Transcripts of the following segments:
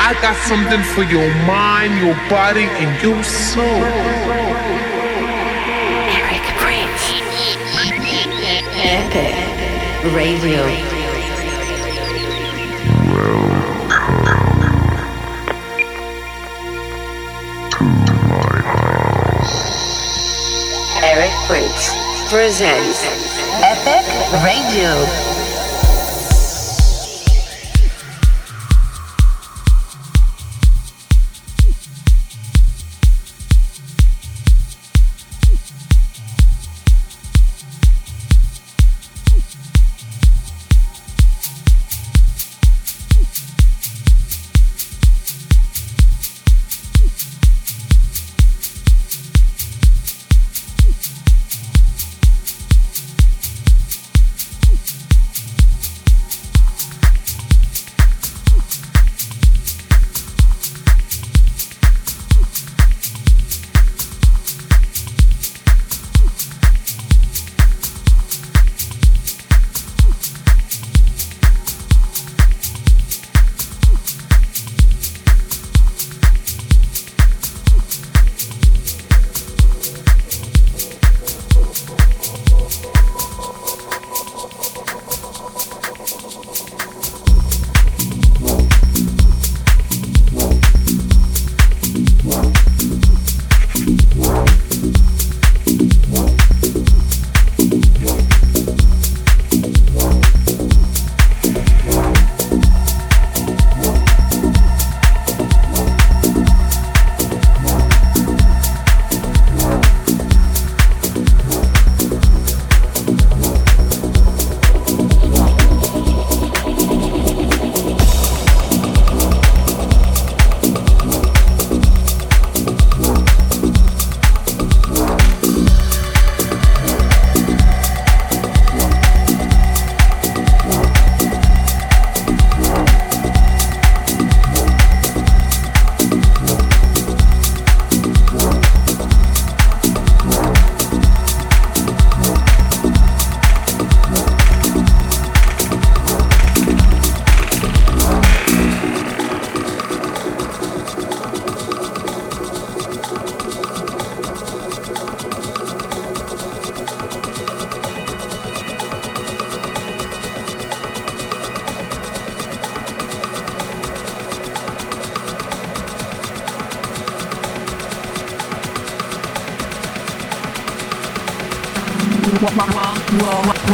I got something for your mind, your body, and your soul. Eric Prydz. Epic Radio. Eric Prydz presents Epic Radio.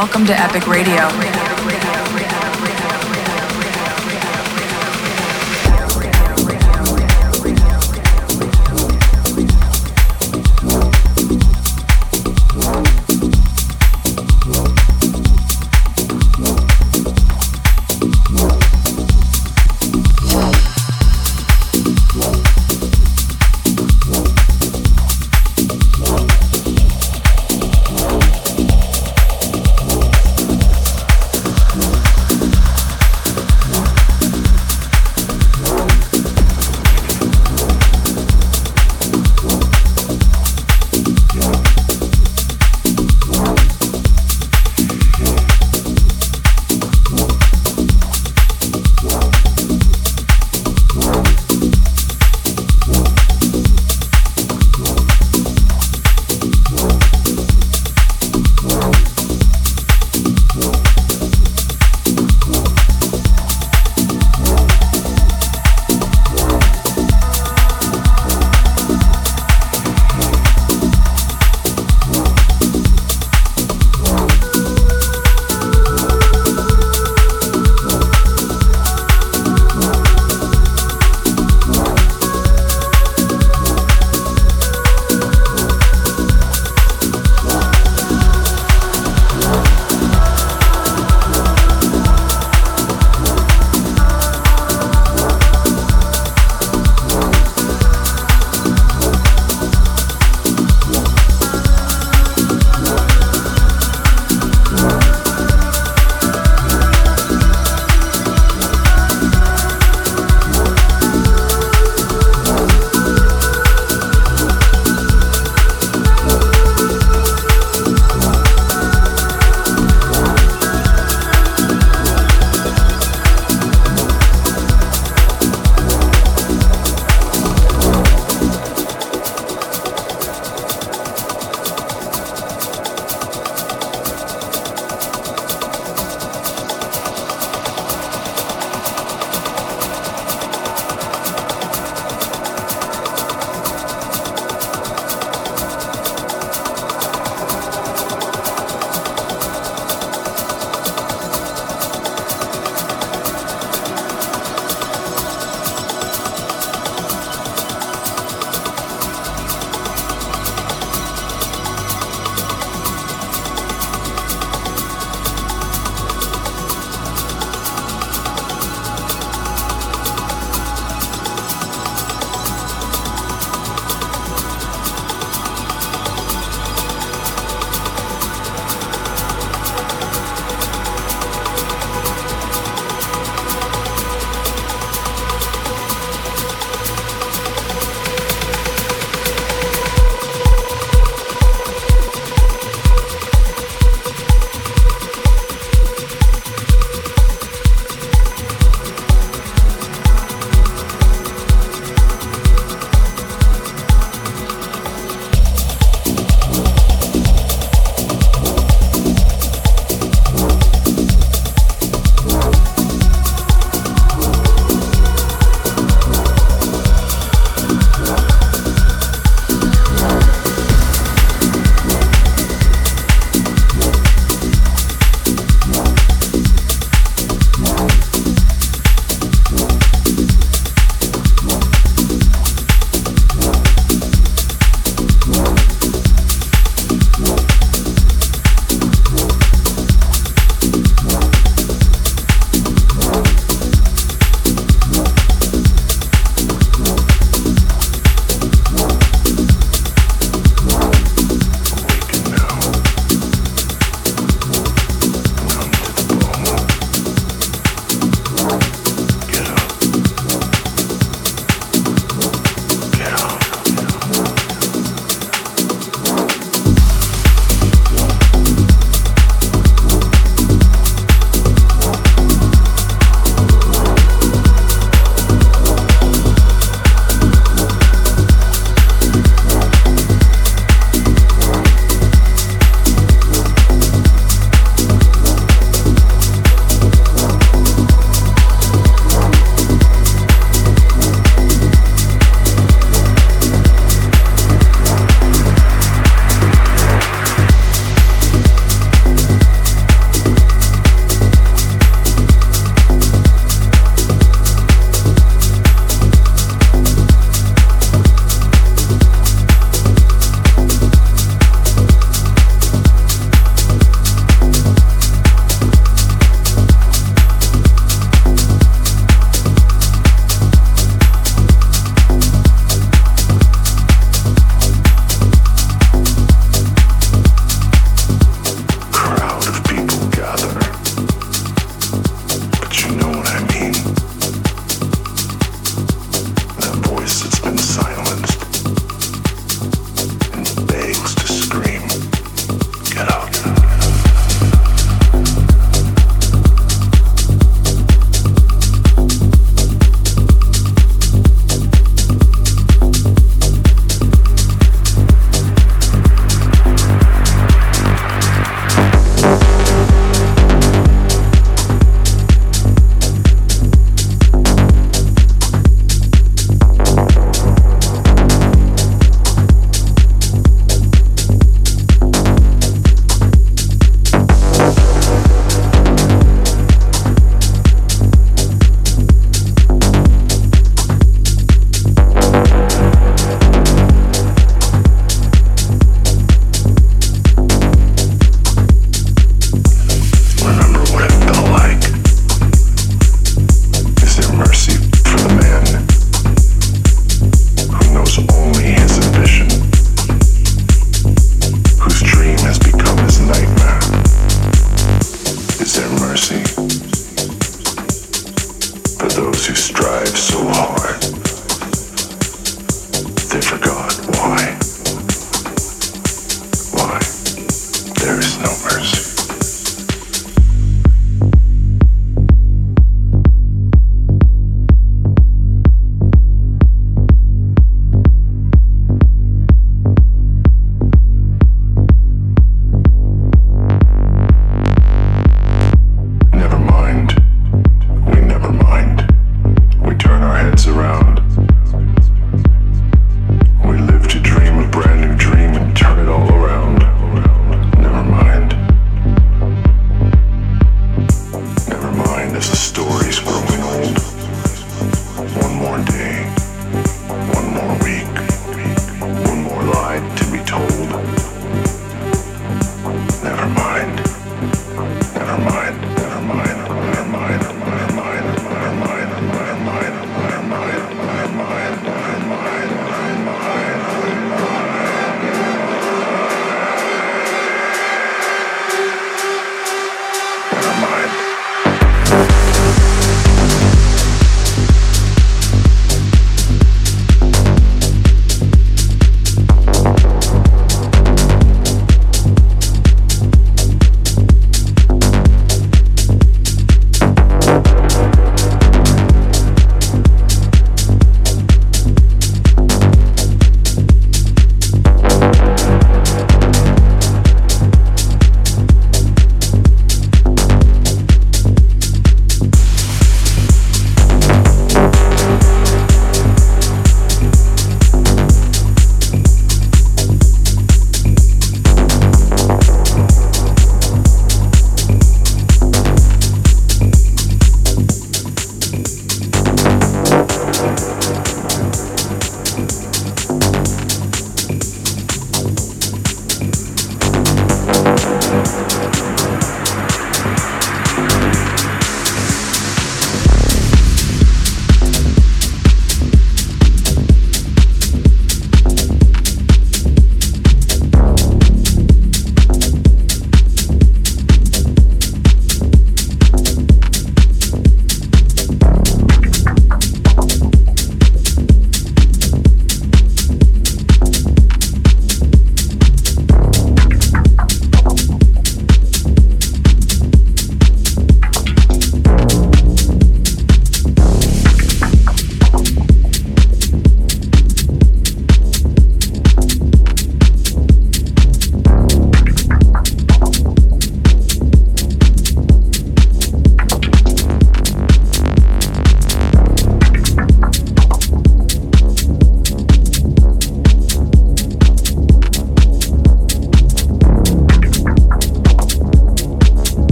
Welcome to Epic Radio.